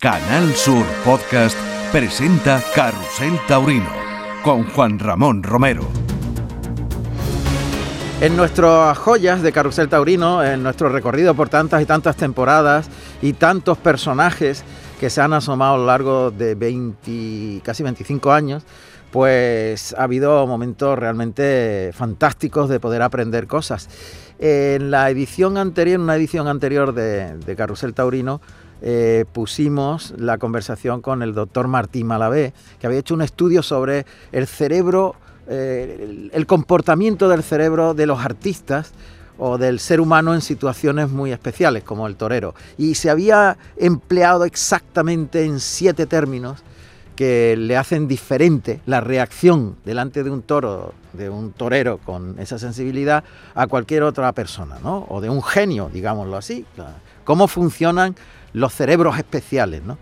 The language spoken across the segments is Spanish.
Canal Sur Podcast presenta Carrusel Taurino con Juan Ramón Romero. En nuestras joyas de Carrusel Taurino, en nuestro recorrido por tantas y tantas temporadas y tantos personajes que se han asomado a lo largo de 20, casi 25 años, pues ha habido momentos realmente fantásticos de poder aprender cosas. En la edición anterior, una edición anterior de, Carrusel Taurino, eh, pusimos la conversación con el doctor Martín Malavé, que había hecho un estudio sobre el cerebro, eh, el comportamiento del cerebro de los artistas o del ser humano en situaciones muy especiales, como el torero. Y se había empleado exactamente en siete términos que le hacen diferente la reacción delante de un toro, de un torero con esa sensibilidad, a cualquier otra persona, ¿no? O de un genio, digámoslo así. Cómo funcionan los cerebros especiales, ¿no?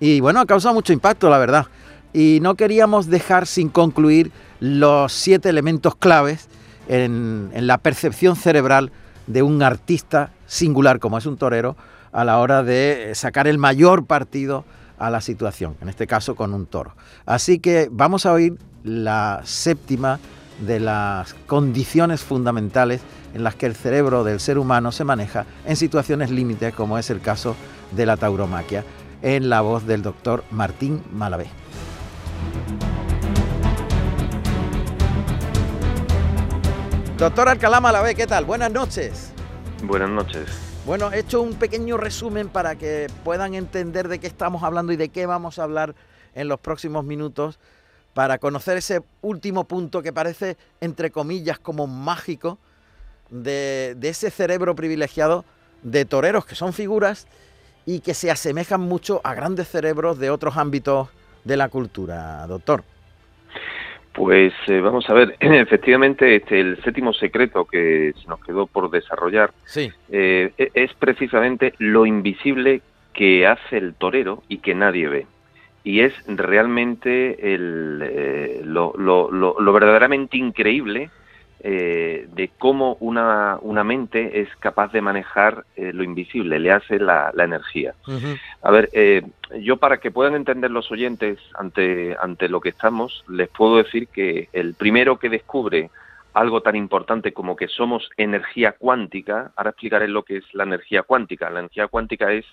Y bueno, ha causado mucho impacto, la verdad. Y no queríamos dejar sin concluir los siete elementos claves en, en la percepción cerebral de un artista singular como es un torero a la hora de sacar el mayor partido a la situación, en este caso con un toro. Así que vamos a oír la séptima de las condiciones fundamentales en las que el cerebro del ser humano se maneja en situaciones límites, como es el caso de la tauromaquia, en la voz del doctor Martín Malavé. Doctor Alcalá Malavé, ¿qué tal? Buenas noches. Buenas noches. Bueno, he hecho un pequeño resumen para que puedan entender de qué estamos hablando y de qué vamos a hablar en los próximos minutos para conocer ese último punto que parece, entre comillas, como mágico de, ese cerebro privilegiado de toreros que son figuras y que se asemejan mucho a grandes cerebros de otros ámbitos de la cultura, doctor. Pues eh, vamos a ver, efectivamente este, el séptimo secreto que se nos quedó por desarrollar sí. Eh, e, es precisamente lo invisible que hace el torero y que nadie ve. Y es realmente el, eh, lo, lo, lo, verdaderamente increíble eh, de cómo una, una, mente es capaz de manejar eh, lo invisible, le hace la, energía. A ver, eh, yo para que puedan entender los oyentes ante, ante lo que estamos, les puedo decir que el primero que descubre algo tan importante como que somos energía cuántica, ahora explicaré lo que es la energía cuántica. La energía cuántica es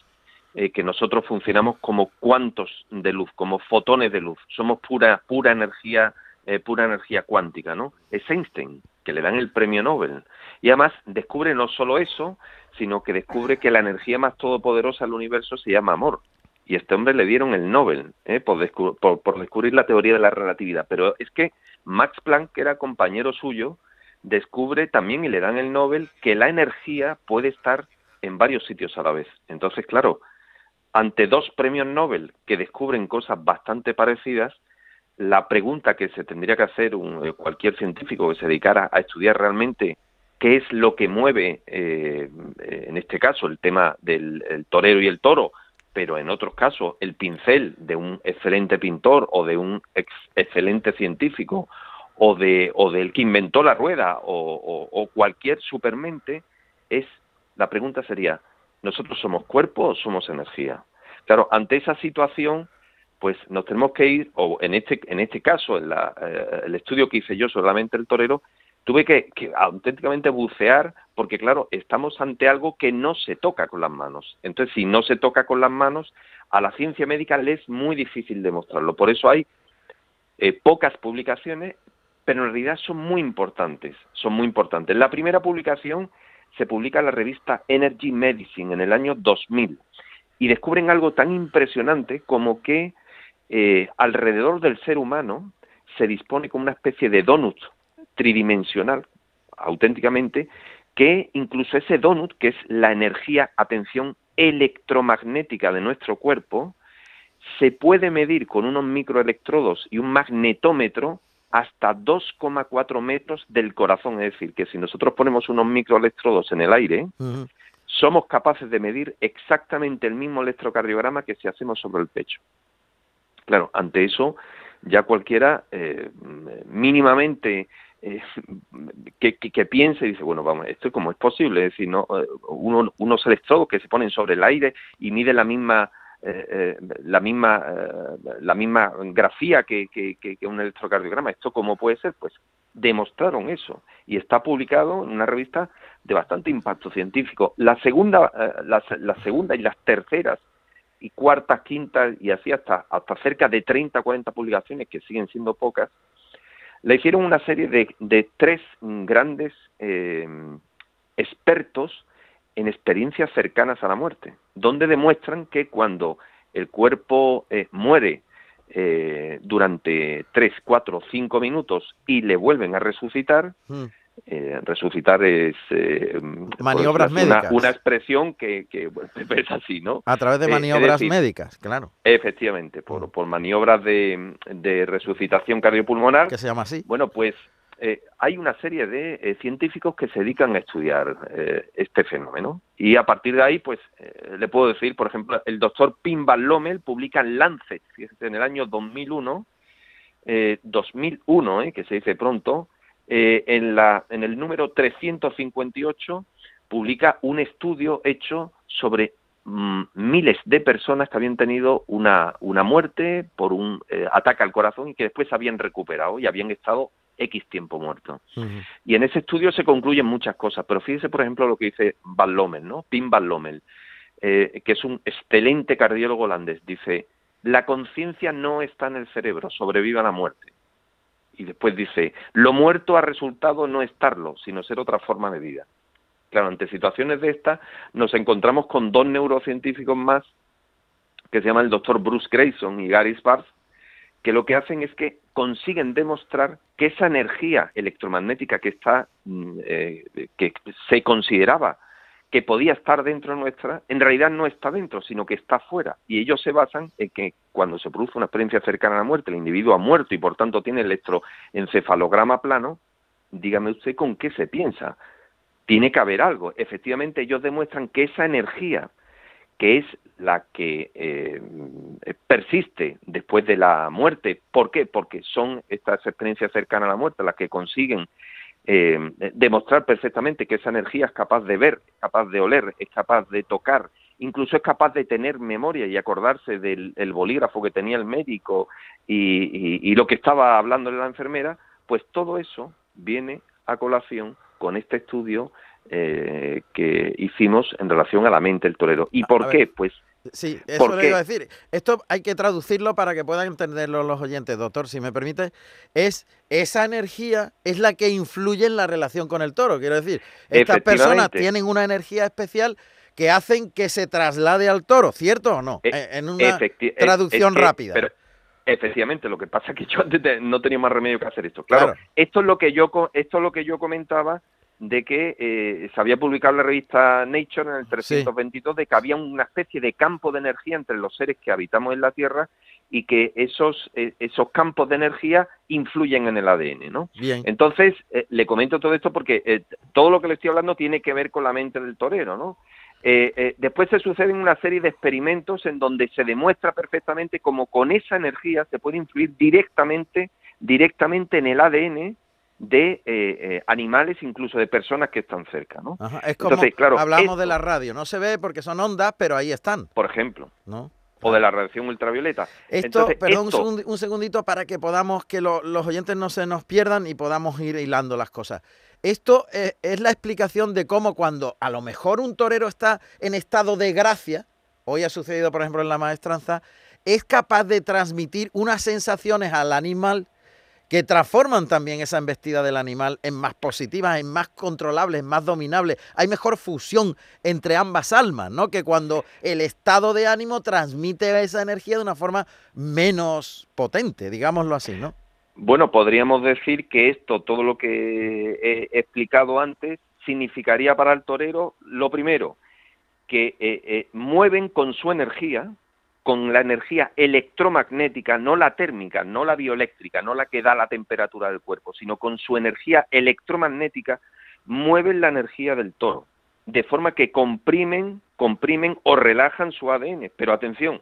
que nosotros funcionamos como cuantos de luz, como fotones de luz, somos pura, pura energía eh, pura energía cuántica, ¿no? Es Einstein, que le dan el premio Nobel. Y además descubre no solo eso, sino que descubre que la energía más todopoderosa del universo se llama amor. Y este hombre le dieron el Nobel ¿eh? por, descubrir la teoría de la relatividad. Pero es que Max Planck, que era compañero suyo, descubre también y le dan el Nobel que la energía puede estar en varios sitios a la vez. Entonces, claro, ante dos premios Nobel que descubren cosas bastante parecidas, la pregunta que se tendría que hacer un, eh, cualquier científico que se dedicara a estudiar realmente qué es lo que mueve, eh, en este caso, el tema del torero y el toro, pero en otros casos el pincel de un excelente pintor o de un excelente científico o de del que inventó la rueda o, o cualquier supermente es la pregunta sería nosotros somos cuerpo o somos energía claro ante esa situación pues nos tenemos que ir, o en este, en este caso, en eh, el estudio que hice yo solamente el torero, tuve que, auténticamente bucear, porque claro, estamos ante algo que no se toca con las manos. Entonces, si no se toca con las manos, a la ciencia médica le es muy difícil demostrarlo. Por eso hay eh, pocas publicaciones, pero en realidad son muy importantes, son muy importantes. La primera publicación se publica en la revista Energy Medicine en el año 2000 y descubren algo tan impresionante como que eh, alrededor del ser humano se dispone como una especie de donut tridimensional, auténticamente, que incluso ese donut, que es la energía, atención, electromagnética de nuestro cuerpo, se puede medir con unos microelectrodos y un magnetómetro hasta 2,4 metros del corazón. Es decir, que si nosotros ponemos unos microelectrodos en el aire, somos capaces de medir exactamente el mismo electrocardiograma que si hacemos sobre el pecho. Claro, ante eso ya cualquiera eh, mínimamente eh, que, que, piense y dice, bueno, vamos, esto cómo es posible, es decir, no, eh, uno, unos electrodos que se ponen sobre el aire y mide la misma eh, la misma la misma grafía que, que, un electrocardiograma. ¿Esto cómo puede ser? Pues demostraron eso y está publicado en una revista de bastante impacto científico. La segunda, la, la, segunda y las terceras y cuartas, quintas y así hasta, hasta cerca de 30, 40 publicaciones que siguen siendo pocas, le hicieron una serie de, de tres grandes eh, expertos en experiencias cercanas a la muerte, donde demuestran que cuando el cuerpo eh, muere eh, durante 3, 4, 5 minutos y le vuelven a resucitar, hmm. Eh, resucitar es eh, maniobras pues, médicas. Una, expresión que, que es así, ¿no? A través de eh, maniobras médicas, claro. Efectivamente, por, mm. por maniobras de, de, resucitación cardiopulmonar. Que se llama así. Bueno, pues hay una serie de científicos que se dedican a estudiar este fenómeno. Y a partir de ahí, pues le puedo decir, por ejemplo, el doctor Pim Van Lommel publica en Lancet, en el año 2001, 2001, que se dice pronto, eh, en, la, en el número 358 publica un estudio hecho sobre mm, miles de personas que habían tenido una, una muerte por un eh, ataque al corazón y que después habían recuperado y habían estado X tiempo muerto. Y en ese estudio se concluyen muchas cosas, pero fíjese, por ejemplo, lo que dice Van Lommel, ¿no? Pim Van Lommel, eh, que es un excelente cardiólogo holandés, dice, la conciencia no está en el cerebro, sobrevive a la muerte y después dice, lo muerto ha resultado no estarlo, sino ser otra forma de vida. Claro, ante situaciones de estas nos encontramos con dos neurocientíficos más, que se llaman el doctor Bruce Grayson y Gary Sparks, que lo que hacen es que consiguen demostrar que esa energía electromagnética que está, mm, eh, que se consideraba que podía estar dentro nuestra, en realidad no está dentro, sino que está fuera. Y ellos se basan en que cuando se produce una experiencia cercana a la muerte, el individuo ha muerto y por tanto tiene electroencefalograma plano, dígame usted con qué se piensa. Tiene que haber algo. Efectivamente, ellos demuestran que esa energía, que es la que eh, persiste después de la muerte, ¿por qué? Porque son estas experiencias cercanas a la muerte las que consiguen eh, demostrar perfectamente que esa energía es capaz de ver, es capaz de oler, es capaz de tocar, incluso es capaz de tener memoria y acordarse del bolígrafo que tenía el médico y, lo que estaba hablando la enfermera, pues todo eso viene a colación con este estudio eh, que hicimos en relación a la mente del torero. ¿Y por qué? Pues Sí, eso lo iba a decir. Esto hay que traducirlo para que puedan entenderlo los oyentes, doctor, si me permite. Es esa energía es la que influye en la relación con el toro. Quiero decir, estas personas tienen una energía especial que hacen que se traslade al toro, ¿cierto o no? E, eh, en una traducción rápida. Pero, efectivamente, lo que pasa es que yo antes no tenía más remedio que hacer esto. Claro, esto es lo que yo esto es lo que yo comentaba de que eh, se había publicado en la revista Nature en el 322 de que había una especie de campo de energía entre los seres que habitamos en la Tierra y que esos eh, esos campos de energía influyen en el ADN, ¿no? Bien. Entonces eh, le comento todo esto porque todo lo que le estoy hablando tiene que ver con la mente del torero, ¿no? después se suceden una serie de experimentos en donde se demuestra perfectamente cómo con esa energía se puede influir directamente directamente en el ADN de eh, eh, animales, incluso de personas que están cerca, ¿no? Es como claro, hablamos de la radio, no se ve porque son ondas, pero ahí están. Por ejemplo. ¿No? O de la radiación ultravioleta. Esto, perdón, Un, segundito para que podamos, que los oyentes no se nos pierdan y podamos ir hilando las cosas. Esto eh, es la explicación de cómo cuando a lo mejor un torero está en estado de gracia, hoy ha sucedido por ejemplo en la maestranza, es capaz de transmitir unas sensaciones al animal que transforman también esa embestida del animal en más positivas, en más controlables, en más dominables. Hay mejor fusión entre ambas almas, ¿no? Que cuando el estado de ánimo transmite esa energía de una forma menos potente, digámoslo así, ¿no? Bueno, podríamos decir que esto, todo lo que he explicado antes, significaría para el torero, lo primero, que eh, eh, mueven con su energía, con la energía electromagnética, no la térmica, no la bioeléctrica, no la que da la temperatura del cuerpo, sino con su energía electromagnética, mueven la energía del toro, de forma que comprimen, comprimen o relajan su ADN. Pero atención,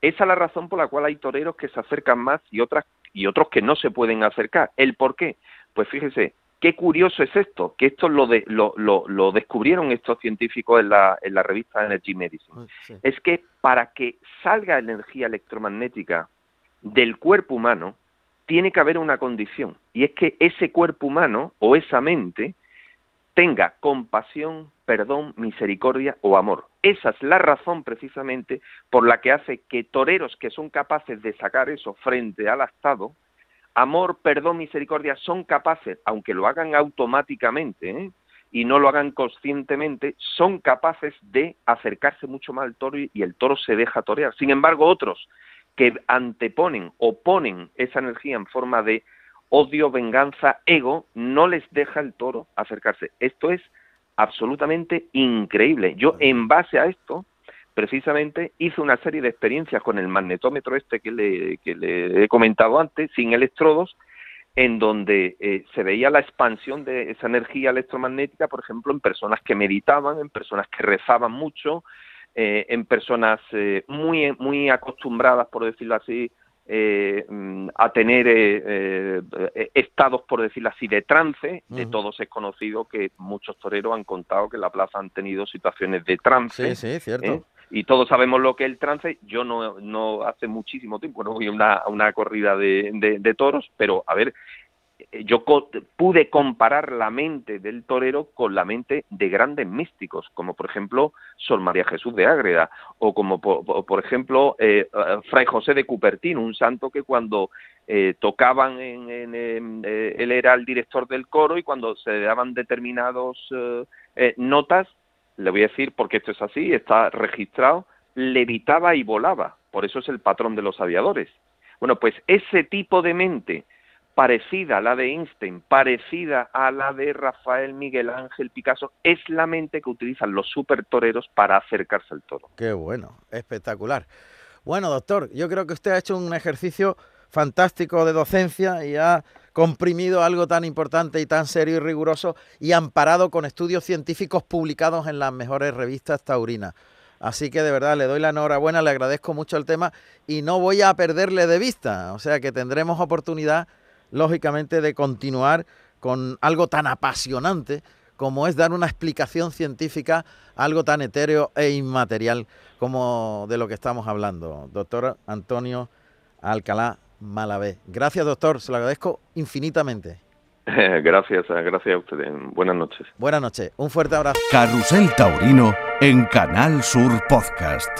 esa es la razón por la cual hay toreros que se acercan más y otras y otros que no se pueden acercar. ¿El por qué? Pues fíjese, qué curioso es esto, que esto lo, de, lo, lo, descubrieron estos científicos en la, en la revista Energy Medicine. Es que para que salga energía electromagnética del cuerpo humano, tiene que haber una condición, y es que ese cuerpo humano o esa mente tenga compasión, perdón, misericordia o amor. Esa es la razón precisamente por la que hace que toreros que son capaces de sacar eso frente al Estado, amor, perdón, misericordia, son capaces, aunque lo hagan automáticamente ¿eh? y no lo hagan conscientemente, son capaces de acercarse mucho más al toro y, y el toro se deja torear. Sin embargo, otros que anteponen o ponen esa energía en forma de odio, venganza, ego, no les deja el toro acercarse. Esto es absolutamente increíble. Yo en base a esto, precisamente hice una serie de experiencias con el magnetómetro este que le, que le he comentado antes, sin electrodos, en donde eh, se veía la expansión de esa energía electromagnética, por ejemplo, en personas que meditaban, en personas que rezaban mucho, eh, en personas eh, muy, muy acostumbradas, por decirlo así, eh, mm, a tener eh, eh, estados, por decirlo así, de trance. De todos es conocido que muchos toreros han contado que en la plaza han tenido situaciones de trance. Sí, sí, cierto. Y todos sabemos lo que es el trance. Yo no, no hace muchísimo tiempo no voy a una, una corrida de, de toros, pero a ver, eh, yo pude comparar la mente del torero con la mente de grandes místicos, como por ejemplo Sol María Jesús de Ágreda, o como por, ejemplo eh, eh, Fray José de Cupertín, un santo que cuando tocaban en, él era el director del coro y cuando se daban determinados notas, le voy a decir porque esto es así, está registrado, levitaba y volaba, por eso es el patrón de los aviadores. Bueno, pues ese tipo de mente parecida a la de Einstein, parecida a la de Rafael, Miguel Ángel, Picasso, es la mente que utilizan los super toreros para acercarse al toro. Qué bueno, espectacular. Bueno, doctor, yo creo que usted ha hecho un ejercicio fantástico de docencia y ha comprimido algo tan importante y tan serio y riguroso y amparado con estudios científicos publicados en las mejores revistas taurinas. Así que de verdad le doy la enhorabuena, le agradezco mucho el tema y no voy a perderle de vista. O sea que tendremos oportunidad lógicamente, de continuar con algo tan apasionante como es dar una explicación científica a algo tan etéreo e inmaterial como de lo que estamos hablando. Doctor Antonio Alcalá Malavé. Gracias, doctor, se lo agradezco infinitamente. Gracias, gracias a ustedes. Buenas noches. Buenas noches. Un fuerte abrazo. Carrusel Taurino en Canal Sur Podcast.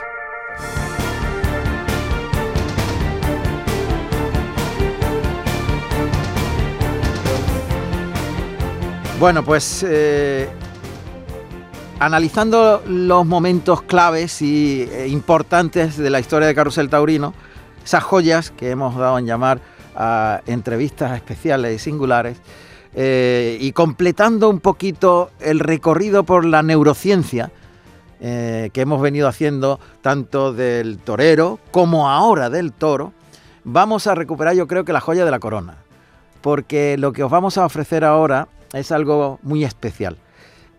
Bueno, pues eh, analizando los momentos claves y eh, importantes de la historia de Carrusel Taurino, esas joyas que hemos dado en llamar a entrevistas especiales y singulares, eh, y completando un poquito el recorrido por la neurociencia que hemos venido haciendo tanto del torero como ahora del toro, vamos a recuperar yo creo que la joya de la corona, porque lo que os vamos a ofrecer ahora es algo muy especial.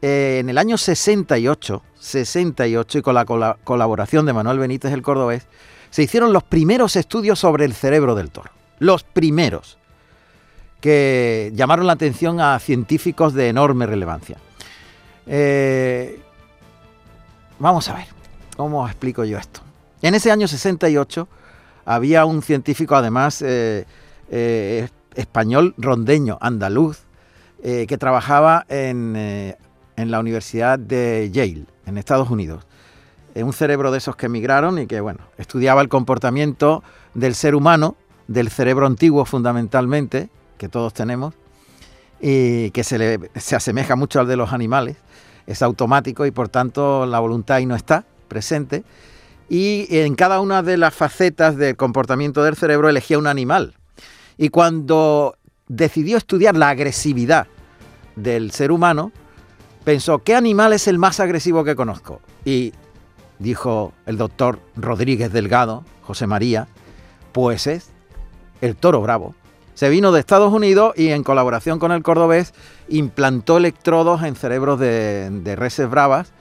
Eh, en el año 68, 68 y con la colaboración de Manuel Benítez el Cordobés, se hicieron los primeros estudios sobre el cerebro del toro. Los primeros que llamaron la atención a científicos de enorme relevancia. Eh, vamos a ver, ¿cómo explico yo esto? En ese año 68 había un científico, además, eh, español, rondeño, andaluz, eh, que trabajaba eh, en, la Universidad de Yale, en Estados Unidos. un cerebro de esos que emigraron y que, bueno, estudiaba el comportamiento del ser humano, del cerebro antiguo fundamentalmente, que todos tenemos, y que se, se asemeja mucho al de los animales. Es automático y por tanto la voluntad ahí no está presente. Y en cada una de las facetas del comportamiento del cerebro elegía un animal. Y cuando decidió estudiar la agresividad del ser humano, pensó, ¿qué animal es el más agresivo que conozco? Y dijo el doctor Rodríguez Delgado, José María, pues es el toro bravo. Se vino de Estados Unidos y en colaboración con el cordobés implantó electrodos en cerebros de, de reses bravas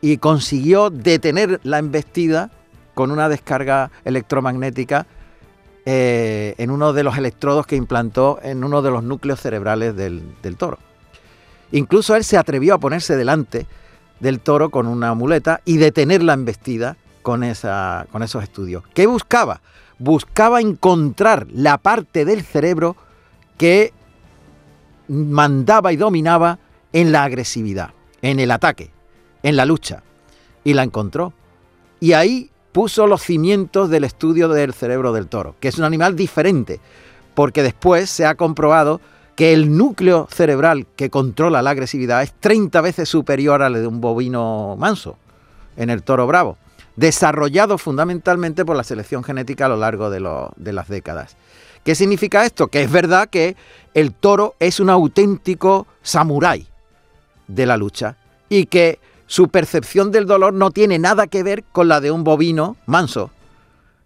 y consiguió detener la embestida con una descarga electromagnética eh, en uno de los electrodos que implantó en uno de los núcleos cerebrales del, toro. Incluso él se atrevió a ponerse delante del toro con una muleta y detener la embestida con, esa, con esos estudios. ¿Qué buscaba? Buscaba encontrar la parte del cerebro que mandaba y dominaba en la agresividad, en el ataque, en la lucha. Y la encontró. Y ahí puso los cimientos del estudio del cerebro del toro, que es un animal diferente, porque después se ha comprobado que el núcleo cerebral que controla la agresividad es 30 veces superior al de un bovino manso en el toro bravo, desarrollado fundamentalmente por la selección genética a lo largo de, de las décadas. ¿Qué significa esto? Que es verdad que el toro es un auténtico samurái de la lucha y que su percepción del dolor no tiene nada que ver con la de un bovino manso.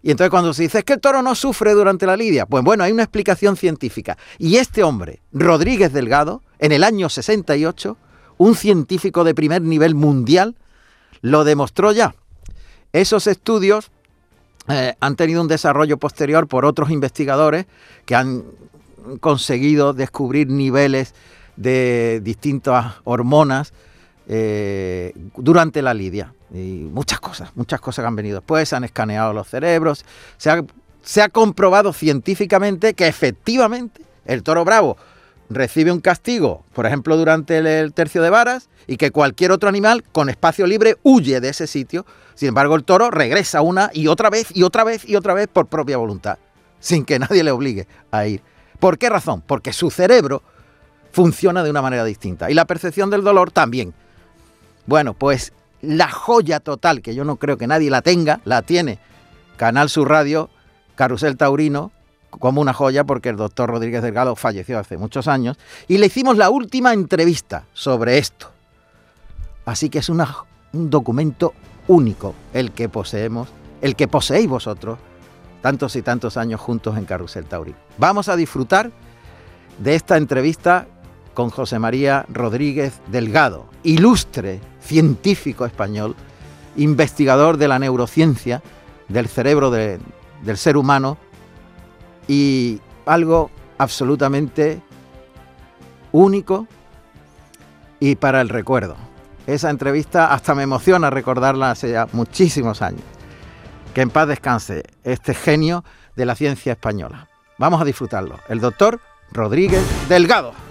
Y entonces cuando se dice es que el toro no sufre durante la lidia, pues bueno, hay una explicación científica. Y este hombre, Rodríguez Delgado, en el año 68, un científico de primer nivel mundial, lo demostró ya. Esos estudios eh, han tenido un desarrollo posterior por otros investigadores que han conseguido descubrir niveles de distintas hormonas eh, durante la lidia. Y muchas cosas, muchas cosas que han venido después, se han escaneado los cerebros, se ha, se ha comprobado científicamente que efectivamente el toro bravo recibe un castigo, por ejemplo, durante el, tercio de varas, y que cualquier otro animal con espacio libre huye de ese sitio. Sin embargo, el toro regresa una y otra vez y otra vez y otra vez por propia voluntad, sin que nadie le obligue a ir. ¿Por qué razón? Porque su cerebro funciona de una manera distinta y la percepción del dolor también. Bueno, pues la joya total, que yo no creo que nadie la tenga, la tiene Canal Sur Radio, Carusel Taurino, como una joya porque el doctor Rodríguez Delgado falleció hace muchos años y le hicimos la última entrevista sobre esto. Así que es un documento único el que poseemos, el que poseéis vosotros tantos y tantos años juntos en Carusel Taurino. Vamos a disfrutar de esta entrevista con José María Rodríguez Delgado, ilustre científico español, investigador de la neurociencia, del cerebro del ser humano y algo absolutamente único y para el recuerdo. Esa entrevista hasta me emociona recordarla hace ya muchísimos años. Que en paz descanse este genio de la ciencia española. Vamos a disfrutarlo. El doctor Rodríguez Delgado.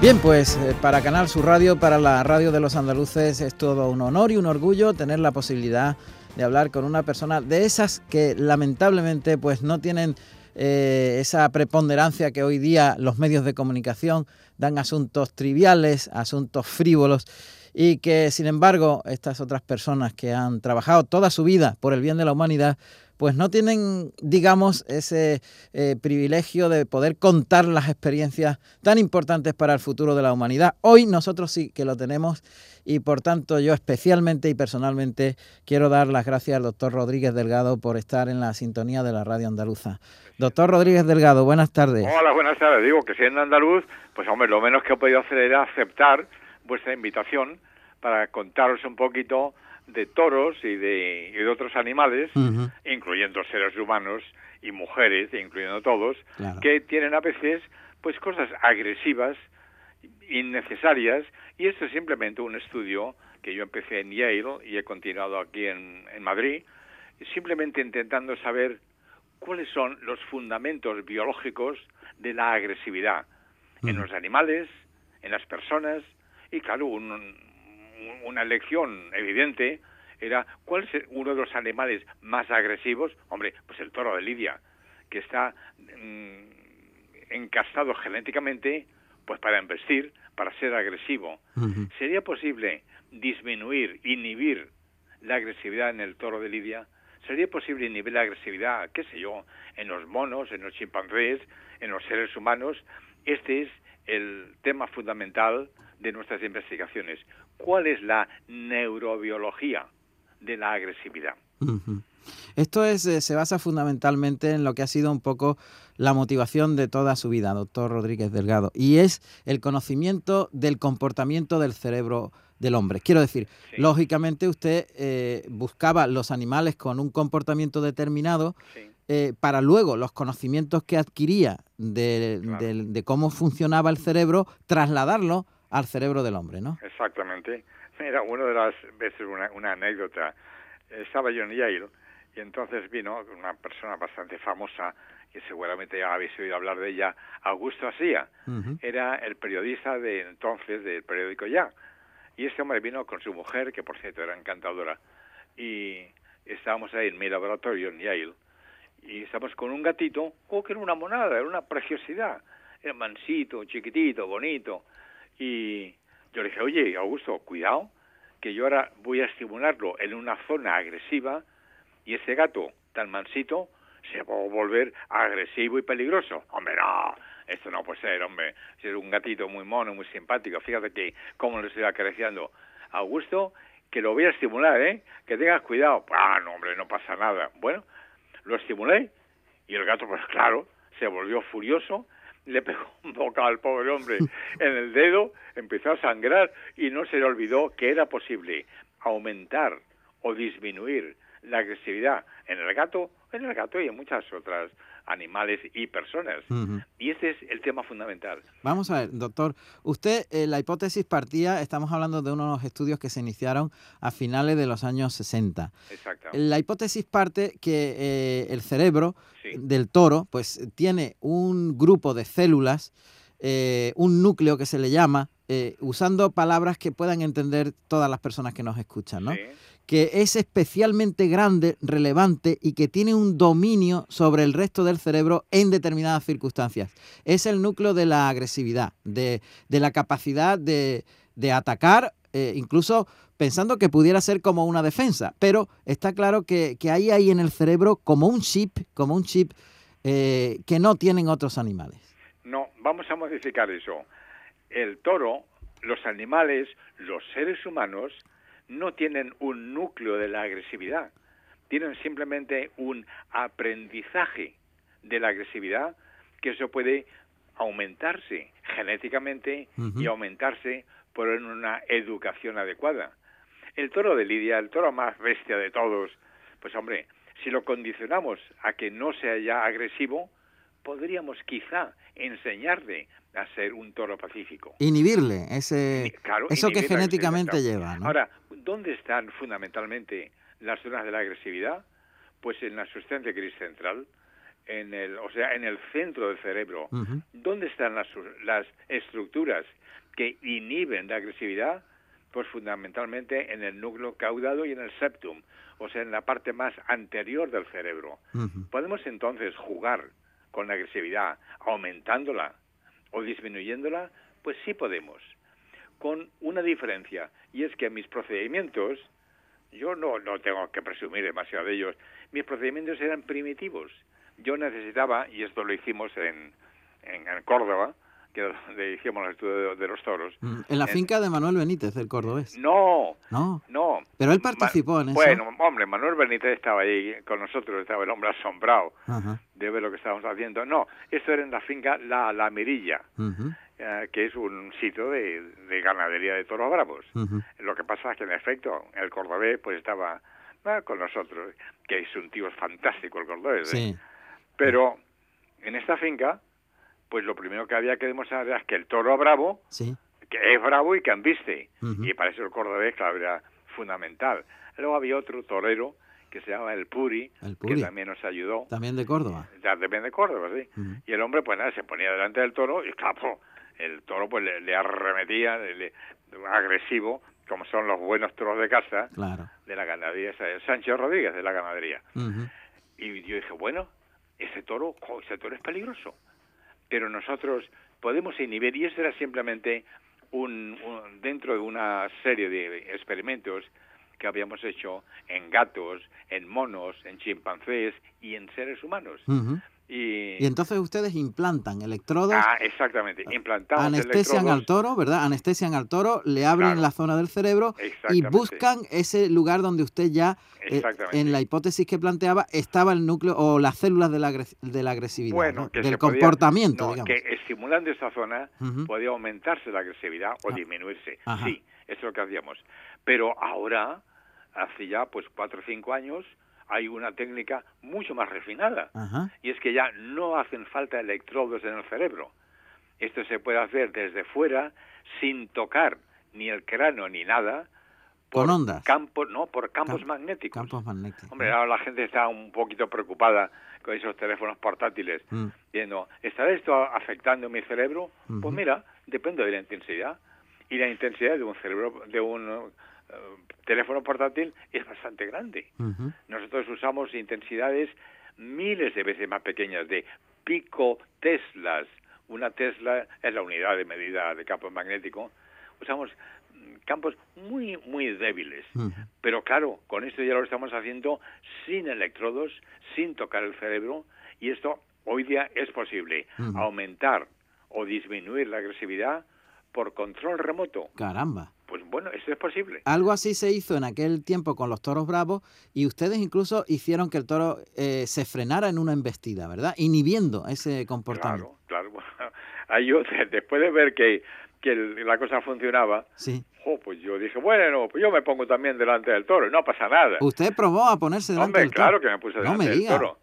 Bien, pues eh, para Canal Sur Radio, para la radio de los andaluces, es todo un honor y un orgullo tener la posibilidad de hablar con una persona de esas que lamentablemente pues no tienen eh, esa preponderancia que hoy día los medios de comunicación dan asuntos triviales, asuntos frívolos y que sin embargo estas otras personas que han trabajado toda su vida por el bien de la humanidad pues no tienen, digamos, ese eh, privilegio de poder contar las experiencias tan importantes para el futuro de la humanidad. Hoy nosotros sí que lo tenemos y por tanto yo especialmente y personalmente quiero dar las gracias al doctor Rodríguez Delgado por estar en la sintonía de la radio andaluza. Doctor Rodríguez Delgado, buenas tardes. Hola, buenas tardes. Digo que siendo andaluz, pues hombre, lo menos que he podido hacer era aceptar vuestra invitación para contaros un poquito de toros y de, y de otros animales, incluyendo seres humanos y mujeres, incluyendo todos, que tienen a veces pues cosas agresivas, innecesarias, y esto es simplemente un estudio que yo empecé en Yale y he continuado aquí en, en Madrid, simplemente intentando saber cuáles son los fundamentos biológicos de la agresividad en los animales, en las personas, y claro, un, una lección evidente era cuál es uno de los animales más agresivos. Hombre, pues el toro de Lidia, que está mm, encastado genéticamente pues para embestir, para ser agresivo. ¿Sería posible disminuir, inhibir la agresividad en el toro de Lidia? ¿Sería posible inhibir la agresividad, qué sé yo, en los monos, en los chimpancés, en los seres humanos? Este es el tema fundamental de nuestras investigaciones. ¿Cuál es la neurobiología de la agresividad? Esto es, eh, se basa fundamentalmente en lo que ha sido un poco la motivación de toda su vida, doctor Rodríguez Delgado, y es el conocimiento del comportamiento del cerebro del hombre. Quiero decir, lógicamente usted eh, buscaba los animales con un comportamiento determinado eh, para luego los conocimientos que adquiría de, cómo funcionaba el cerebro, trasladarlo al cerebro del hombre, ¿no? Exactamente. Mira, una de las veces, una, anécdota, estaba yo en Yale y entonces vino una persona bastante famosa que seguramente ya habéis oído hablar de ella, Augusto Asía. Era el periodista de entonces del periódico Ya. Y este hombre vino con su mujer, que por cierto era encantadora, y estábamos ahí en mi laboratorio en Yale, y estábamos con un gatito, oh, que era una monada, era una preciosidad, era mansito, chiquitito, bonito, y yo le dije, oye, Augusto, cuidado, que yo ahora voy a estimularlo en una zona agresiva, y ese gato tan mansito se va a volver agresivo y peligroso. Hombre, no, esto no puede ser, hombre. Es un gatito muy mono, muy simpático. Fíjate que cómo lo estoy acariciando. Augusto, que lo voy a estimular, ¿eh? Que tengas cuidado. Ah, no, hombre, no pasa nada. Bueno, lo estimulé y el gato, pues claro, se volvió furioso, le pegó un bocado al pobre hombre en el dedo, empezó a sangrar y no se le olvidó que era posible aumentar o disminuir la agresividad en el gato, en el gato y en muchas otras animales y personas. Y ese es el tema fundamental. Vamos a ver, doctor, usted, eh, la hipótesis partía, estamos hablando de unos estudios que se iniciaron a finales de los años 60. Exacto. La hipótesis parte que eh, el cerebro del toro, pues tiene un grupo de células, eh, un núcleo que se le llama, usando palabras que puedan entender todas las personas que nos escuchan, ¿no? Que es especialmente grande, relevante y que tiene un dominio sobre el resto del cerebro en determinadas circunstancias. Es el núcleo de la agresividad, de, la capacidad de, atacar, eh, incluso pensando que pudiera ser como una defensa. Pero está claro que, hay ahí en el cerebro como un chip, como un chip eh, que no tienen otros animales. No, vamos a modificar eso. El toro, los animales, los seres humanos, no tienen un núcleo de la agresividad, tienen simplemente un aprendizaje de la agresividad que eso puede aumentarse genéticamente y aumentarse por una educación adecuada. El toro de Lidia, el toro más bestia de todos, pues hombre, si lo condicionamos a que no sea ya agresivo, podríamos quizá enseñarle a ser un toro pacífico. Inhibirle, ese, eso que genéticamente lleva. Ahora, ¿dónde están fundamentalmente las zonas de la agresividad? Pues en la sustancia gris central, en el, o sea, en el centro del cerebro. ¿Dónde están las, las estructuras que inhiben la agresividad? Pues fundamentalmente en el núcleo caudado y en el septum, o sea, en la parte más anterior del cerebro. Podemos entonces jugar con la agresividad, aumentándola o disminuyéndola, pues sí podemos, con una diferencia, y es que mis procedimientos, yo no, no tengo que presumir demasiado de ellos, mis procedimientos eran primitivos. Yo necesitaba, y esto lo hicimos en, en Córdoba, que le hicimos el estudio de, los toros. Mm, en la finca de Manuel Benítez, del cordobés. No, no, no. Pero él participó en eso. Bueno, hombre, Manuel Benítez estaba ahí con nosotros, estaba el hombre asombrado de ver lo que estábamos haciendo. No, esto era en la finca La, la Mirilla, eh, que es un sitio de, ganadería de toros bravos. Lo que pasa es que, en efecto, el cordobés pues estaba ah, con nosotros, que es un tío fantástico el cordobés. ¿eh? Sí. Pero en esta finca pues lo primero que había que demostrar era que el toro bravo, que es bravo y que ambiste. Y para eso el cordobés, claro, era fundamental. Luego había otro torero que se llama el Puri, que también nos ayudó. También de Córdoba. Ya, también de Córdoba, sí. Y el hombre, pues nada, se ponía delante del toro y, claro, el toro pues le, arremetía, le, agresivo, como son los buenos toros de casa de la ganadería, Sánchez Rodríguez de la ganadería. Y yo dije, bueno, ese toro, ese toro es peligroso pero nosotros podemos inhibir, y eso era simplemente un, dentro de una serie de experimentos que habíamos hecho en gatos, en monos, en chimpancés y en seres humanos. Y, entonces ustedes implantan electrodos. Ah, exactamente. Implantamos anestesian al toro, ¿verdad? Anestesian al toro, le abren la zona del cerebro y buscan ese lugar donde usted ya, eh, en la hipótesis que planteaba, estaba el núcleo o las células de la, de la agresividad, del comportamiento. que estimulando esa zona podía aumentarse la agresividad o ah. disminuirse. Sí, Eso es lo que hacíamos. Pero ahora, hace ya pues cuatro o cinco años, hay una técnica mucho más refinada. Y es que ya no hacen falta electrodos en el cerebro. Esto se puede hacer desde fuera, sin tocar ni el cráneo ni nada, por ondas. Campos, no, por campos magnéticos. Campos magnéticos. Hombre, ahora la gente está un poquito preocupada con esos teléfonos portátiles, mm. diciendo, ¿estará esto afectando mi cerebro? Pues mira, depende de la intensidad. Y la intensidad de un cerebro, de un teléfono portátil es bastante grande. Nosotros usamos intensidades miles de veces más pequeñas, de pico teslas. Una tesla es la unidad de medida de campo magnético. Usamos campos muy, muy débiles. Pero claro, con esto ya lo estamos haciendo sin electrodos, sin tocar el cerebro, y esto hoy día es posible. Aumentar o disminuir la agresividad por control remoto. Caramba. Pues bueno, eso es posible. Algo así se hizo en aquel tiempo con los toros bravos y ustedes incluso hicieron que el toro eh, se frenara en una embestida, ¿verdad? Inhibiendo ese comportamiento. Claro, claro. Ahí yo, después de ver que que la cosa funcionaba, sí. pues yo dije, bueno, pues yo me pongo también delante del toro, no pasa nada. ¿Usted probó a ponerse delante del toro? claro que me puse delante del toro.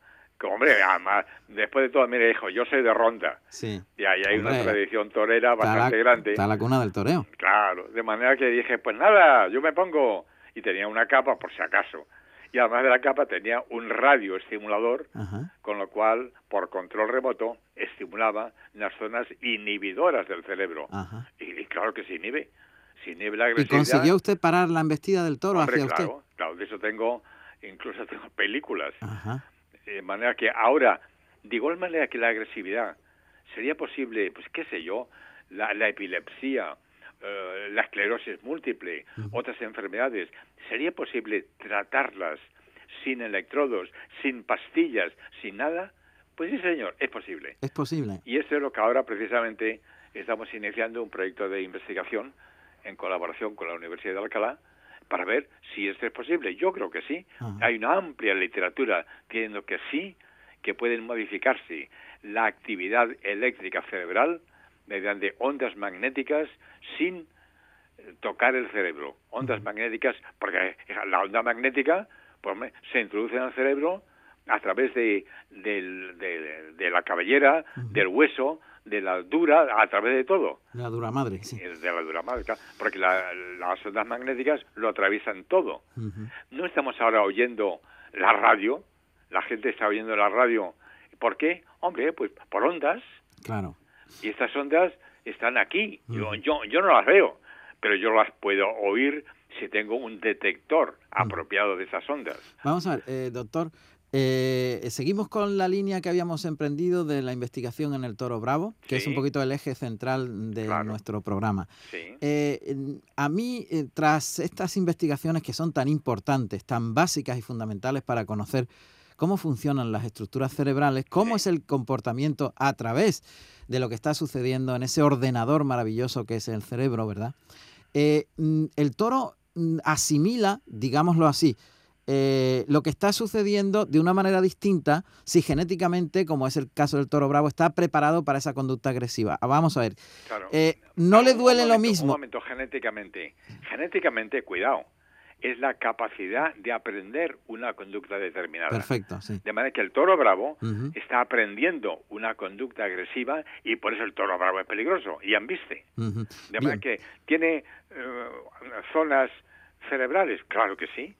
Hombre, además, después de todo, mire, hijo, yo soy de Ronda. Sí. Y ahí hay una tradición torera bastante grande. Está la cuna del toreo. Claro, de manera que dije, pues nada, yo me pongo... Y tenía una capa por si acaso y además de la capa tenía un radio estimulador, con lo cual, por control remoto, estimulaba las zonas inhibidoras del cerebro. Y, claro que se inhibe. Se inhibe la agresividad. ¿Y consiguió usted parar la embestida del toro hacia usted? Claro, de eso tengo, incluso tengo películas. De manera que ahora, de igual manera que la agresividad, sería posible, pues qué sé yo, la, la epilepsia, eh, la esclerosis múltiple, otras enfermedades, ¿sería posible tratarlas sin electrodos, sin pastillas, sin nada? Pues sí, señor, es posible. Es posible. Y eso es lo que ahora precisamente estamos iniciando un proyecto de investigación en colaboración con la Universidad de Alcalá para ver si esto es posible. Yo creo que sí. Hay una amplia literatura diciendo que sí, que pueden modificarse la actividad eléctrica cerebral mediante ondas magnéticas sin eh, tocar el cerebro. Ondas magnéticas, porque la onda magnética pues, se introduce en el cerebro a través de, de, la cabellera, del hueso, de la dura, a través de todo. La dura madre, sí. De la dura madre, porque las ondas magnéticas lo atraviesan todo. No estamos ahora oyendo la radio, la gente está oyendo la radio. ¿Por qué? Hombre, pues por ondas. Claro. Y estas ondas están aquí. Yo, yo, yo no las veo, pero yo las puedo oír si tengo un detector apropiado de esas ondas. Vamos a ver, eh, doctor, eh, seguimos con la línea que habíamos emprendido de la investigación en el toro bravo, que es un poquito el eje central de nuestro programa. Eh, a mí, tras estas investigaciones que son tan importantes, tan básicas y fundamentales para conocer cómo funcionan las estructuras cerebrales, cómo es el comportamiento a través de lo que está sucediendo en ese ordenador maravilloso que es el cerebro, ¿verdad? Eh, mm, el toro mm, asimila, digámoslo así, eh, lo que está sucediendo de una manera distinta si genéticamente, como es el caso del toro bravo, está preparado para esa conducta agresiva. Ah, vamos a ver. Eh, no le duele lo mismo. Un momento, genéticamente. Genéticamente, cuidado es la capacidad de aprender una conducta determinada. Perfecto, sí. De manera que el toro bravo está aprendiendo una conducta agresiva y por eso el toro bravo es peligroso y ambiste. De manera que tiene eh, zonas cerebrales, claro que sí,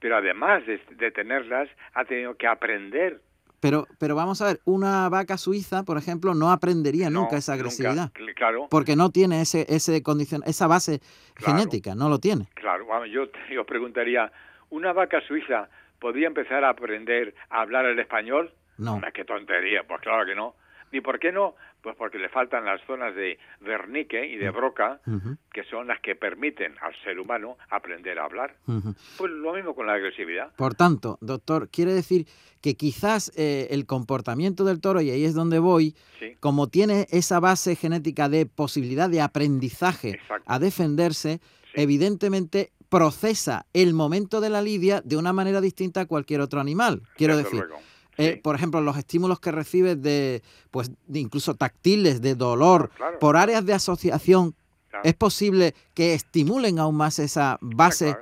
pero además de, tenerlas, ha tenido que aprender pero, pero vamos a ver, una vaca suiza, por ejemplo, no aprendería nunca esa agresividad. claro. Porque no tiene ese, ese condición, esa base genética, no lo tiene. Claro, yo, yo preguntaría, ¿una vaca suiza podría empezar a aprender a hablar el español? No. qué tontería, pues claro que no. ¿Y por qué no? Pues porque le faltan las zonas de Wernicke y de. Broca, que son las que permiten al ser humano aprender a hablar. Pues lo mismo con la agresividad. Por tanto, doctor, quiere decir que quizás eh, el comportamiento del toro, y ahí es donde voy, como tiene esa base genética de posibilidad de aprendizaje a defenderse, evidentemente procesa el momento de la lidia de una manera distinta a cualquier otro animal. Quiero decir. Eh, por ejemplo, los estímulos que recibes de, pues, incluso táctiles, de dolor, por áreas de asociación es posible que estimulen aún más esa base.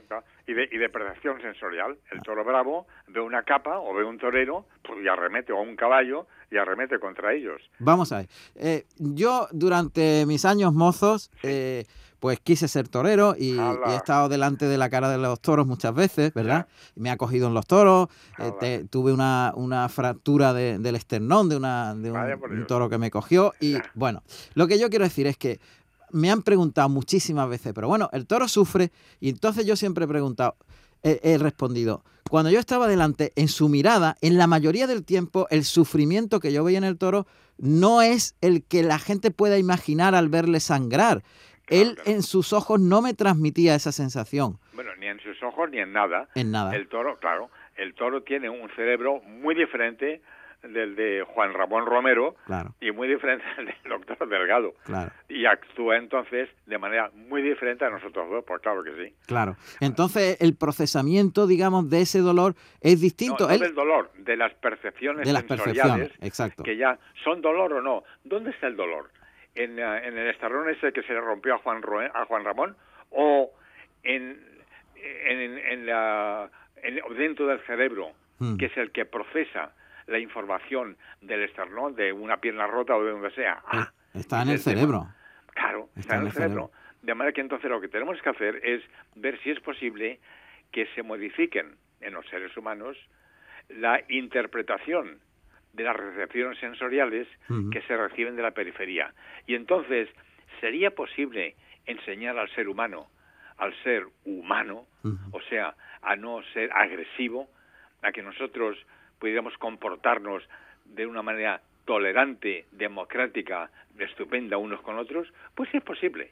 Y, de, y de percepción sensorial. El toro bravo ve una capa o ve un torero pues y arremete, o un caballo y arremete contra ellos. Vamos a ver. Eh, yo durante mis años mozos... Eh, pues quise ser torero y, he estado delante de la cara de los toros muchas veces, ¿verdad? Me ha cogido en los toros, eh, tuve una, fractura del esternón de, una, de un, toro que me cogió y bueno, lo que yo quiero decir es que me han preguntado muchísimas veces, pero bueno, el toro sufre y entonces yo siempre he preguntado, he respondido, cuando yo estaba delante, en su mirada, en la mayoría del tiempo, el sufrimiento que yo veía en el toro no es el que la gente pueda imaginar al verle sangrar él en sus ojos no me transmitía esa sensación. Bueno, ni en sus ojos ni en nada. En nada. El toro, claro, el toro tiene un cerebro muy diferente del de Juan Ramón Romero claro. y muy diferente del doctor Delgado. Claro. Y actúa entonces de manera muy diferente a nosotros dos, pues claro que sí. Claro. Entonces el procesamiento, digamos, de ese dolor es distinto. No, del dolor, de las percepciones de las sensoriales, percepciones, exacto. que ya son dolor o no. ¿Dónde está el dolor? En, eh, en el estarrón ese que se le rompió a Juan, a Juan Ramón o en, en, en la, dentro del cerebro, hmm. que es el que procesa la información del esternón, de una pierna rota o de donde sea. Ah, está en el cerebro. Claro, está, en el cerebro. De manera que entonces lo que tenemos que hacer es ver si es posible que se modifiquen en los seres humanos la interpretación de las recepciones sensoriales que se reciben de la periferia. Y entonces, ¿sería posible enseñar al ser humano, al ser humano, o sea, a no ser agresivo, a que nosotros pudiéramos comportarnos de una manera tolerante, democrática, estupenda unos con otros? Pues es posible.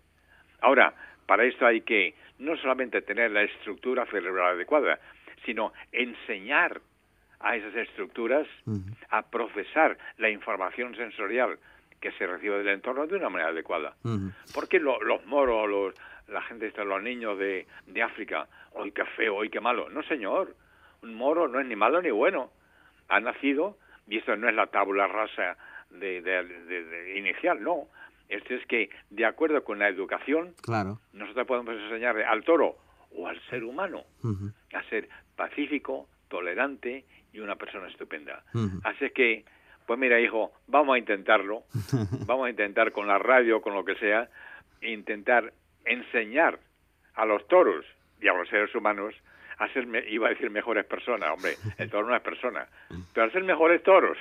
Ahora, para esto hay que no solamente tener la estructura cerebral adecuada, sino enseñar a esas estructuras a procesar la información sensorial que se recibe del entorno de una manera adecuada. Porque los moros, los, la gente, los niños de, de África, hoy qué feo, hoy qué malo. No, señor, un moro no es ni malo ni bueno. Ha nacido, y esto no es la tabla rasa de, de, inicial, no. Esto es que, de acuerdo con la educación, claro. nosotros podemos enseñarle al toro o al ser humano a ser pacífico, tolerante y una persona estupenda. Así que, pues mira, hijo, vamos a intentarlo, vamos a intentar con la radio, con lo que sea, intentar enseñar a los toros y a los seres humanos a ser, iba a decir mejores personas, hombre, el toro no es persona, pero a ser mejores toros.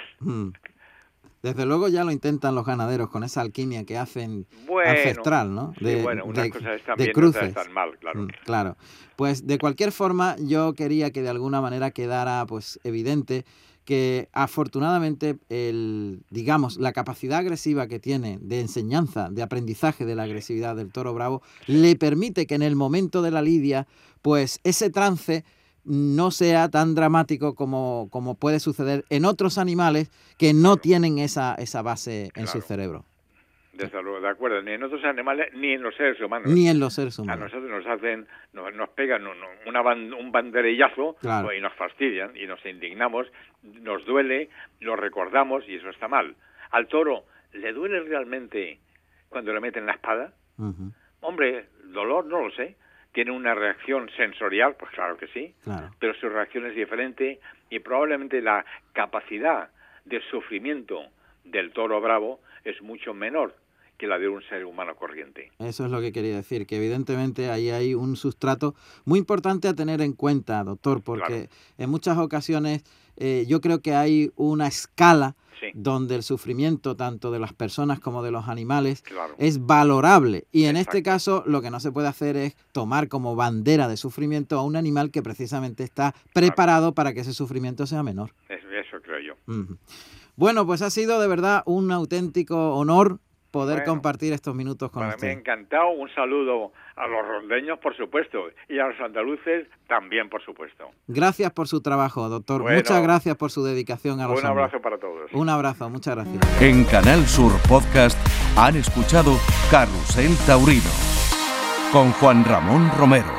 Desde luego ya lo intentan los ganaderos con esa alquimia que hacen ancestral, ¿no? De, bueno, unas cosas están bien, cruces. están mal, claro. Mm, claro. Pues de cualquier forma, yo quería que de alguna manera quedara pues evidente que afortunadamente el, digamos, la capacidad agresiva que tiene de enseñanza, de aprendizaje de la agresividad del toro bravo, le permite que en el momento de la lidia, pues ese trance no sea tan dramático como, como puede suceder en otros animales que no tienen esa, esa base en su cerebro. Desde luego, de acuerdo, ni en otros animales ni en los seres humanos. Ni en los seres humanos. A nosotros nos hacen, nos, nos pegan un, una un banderillazo pues, y nos fastidian y nos indignamos, nos duele, lo recordamos y eso está mal. Al toro, ¿le duele realmente cuando le meten la espada? Hombre, dolor no lo sé tiene una reacción sensorial, pues claro que sí, pero su reacción es diferente y probablemente la capacidad de sufrimiento del toro bravo es mucho menor que la de un ser humano corriente. Eso es lo que quería decir, que evidentemente ahí hay un sustrato muy importante a tener en cuenta, doctor, porque en muchas ocasiones eh, yo creo que hay una escala donde el sufrimiento tanto de las personas como de los animales es valorable. Y en este caso lo que no se puede hacer es tomar como bandera de sufrimiento a un animal que precisamente está preparado para que ese sufrimiento sea menor. Eso creo yo. Bueno, pues ha sido de verdad un auténtico honor poder compartir estos minutos con usted. Me ha encantado. Un saludo a los rondeños, por supuesto, y a los andaluces también, por supuesto. Gracias por su trabajo, doctor. muchas gracias por su dedicación a los Un abrazo para todos. Un abrazo, muchas gracias. En Canal Sur Podcast han escuchado Carrusel Taurino con Juan Ramón Romero.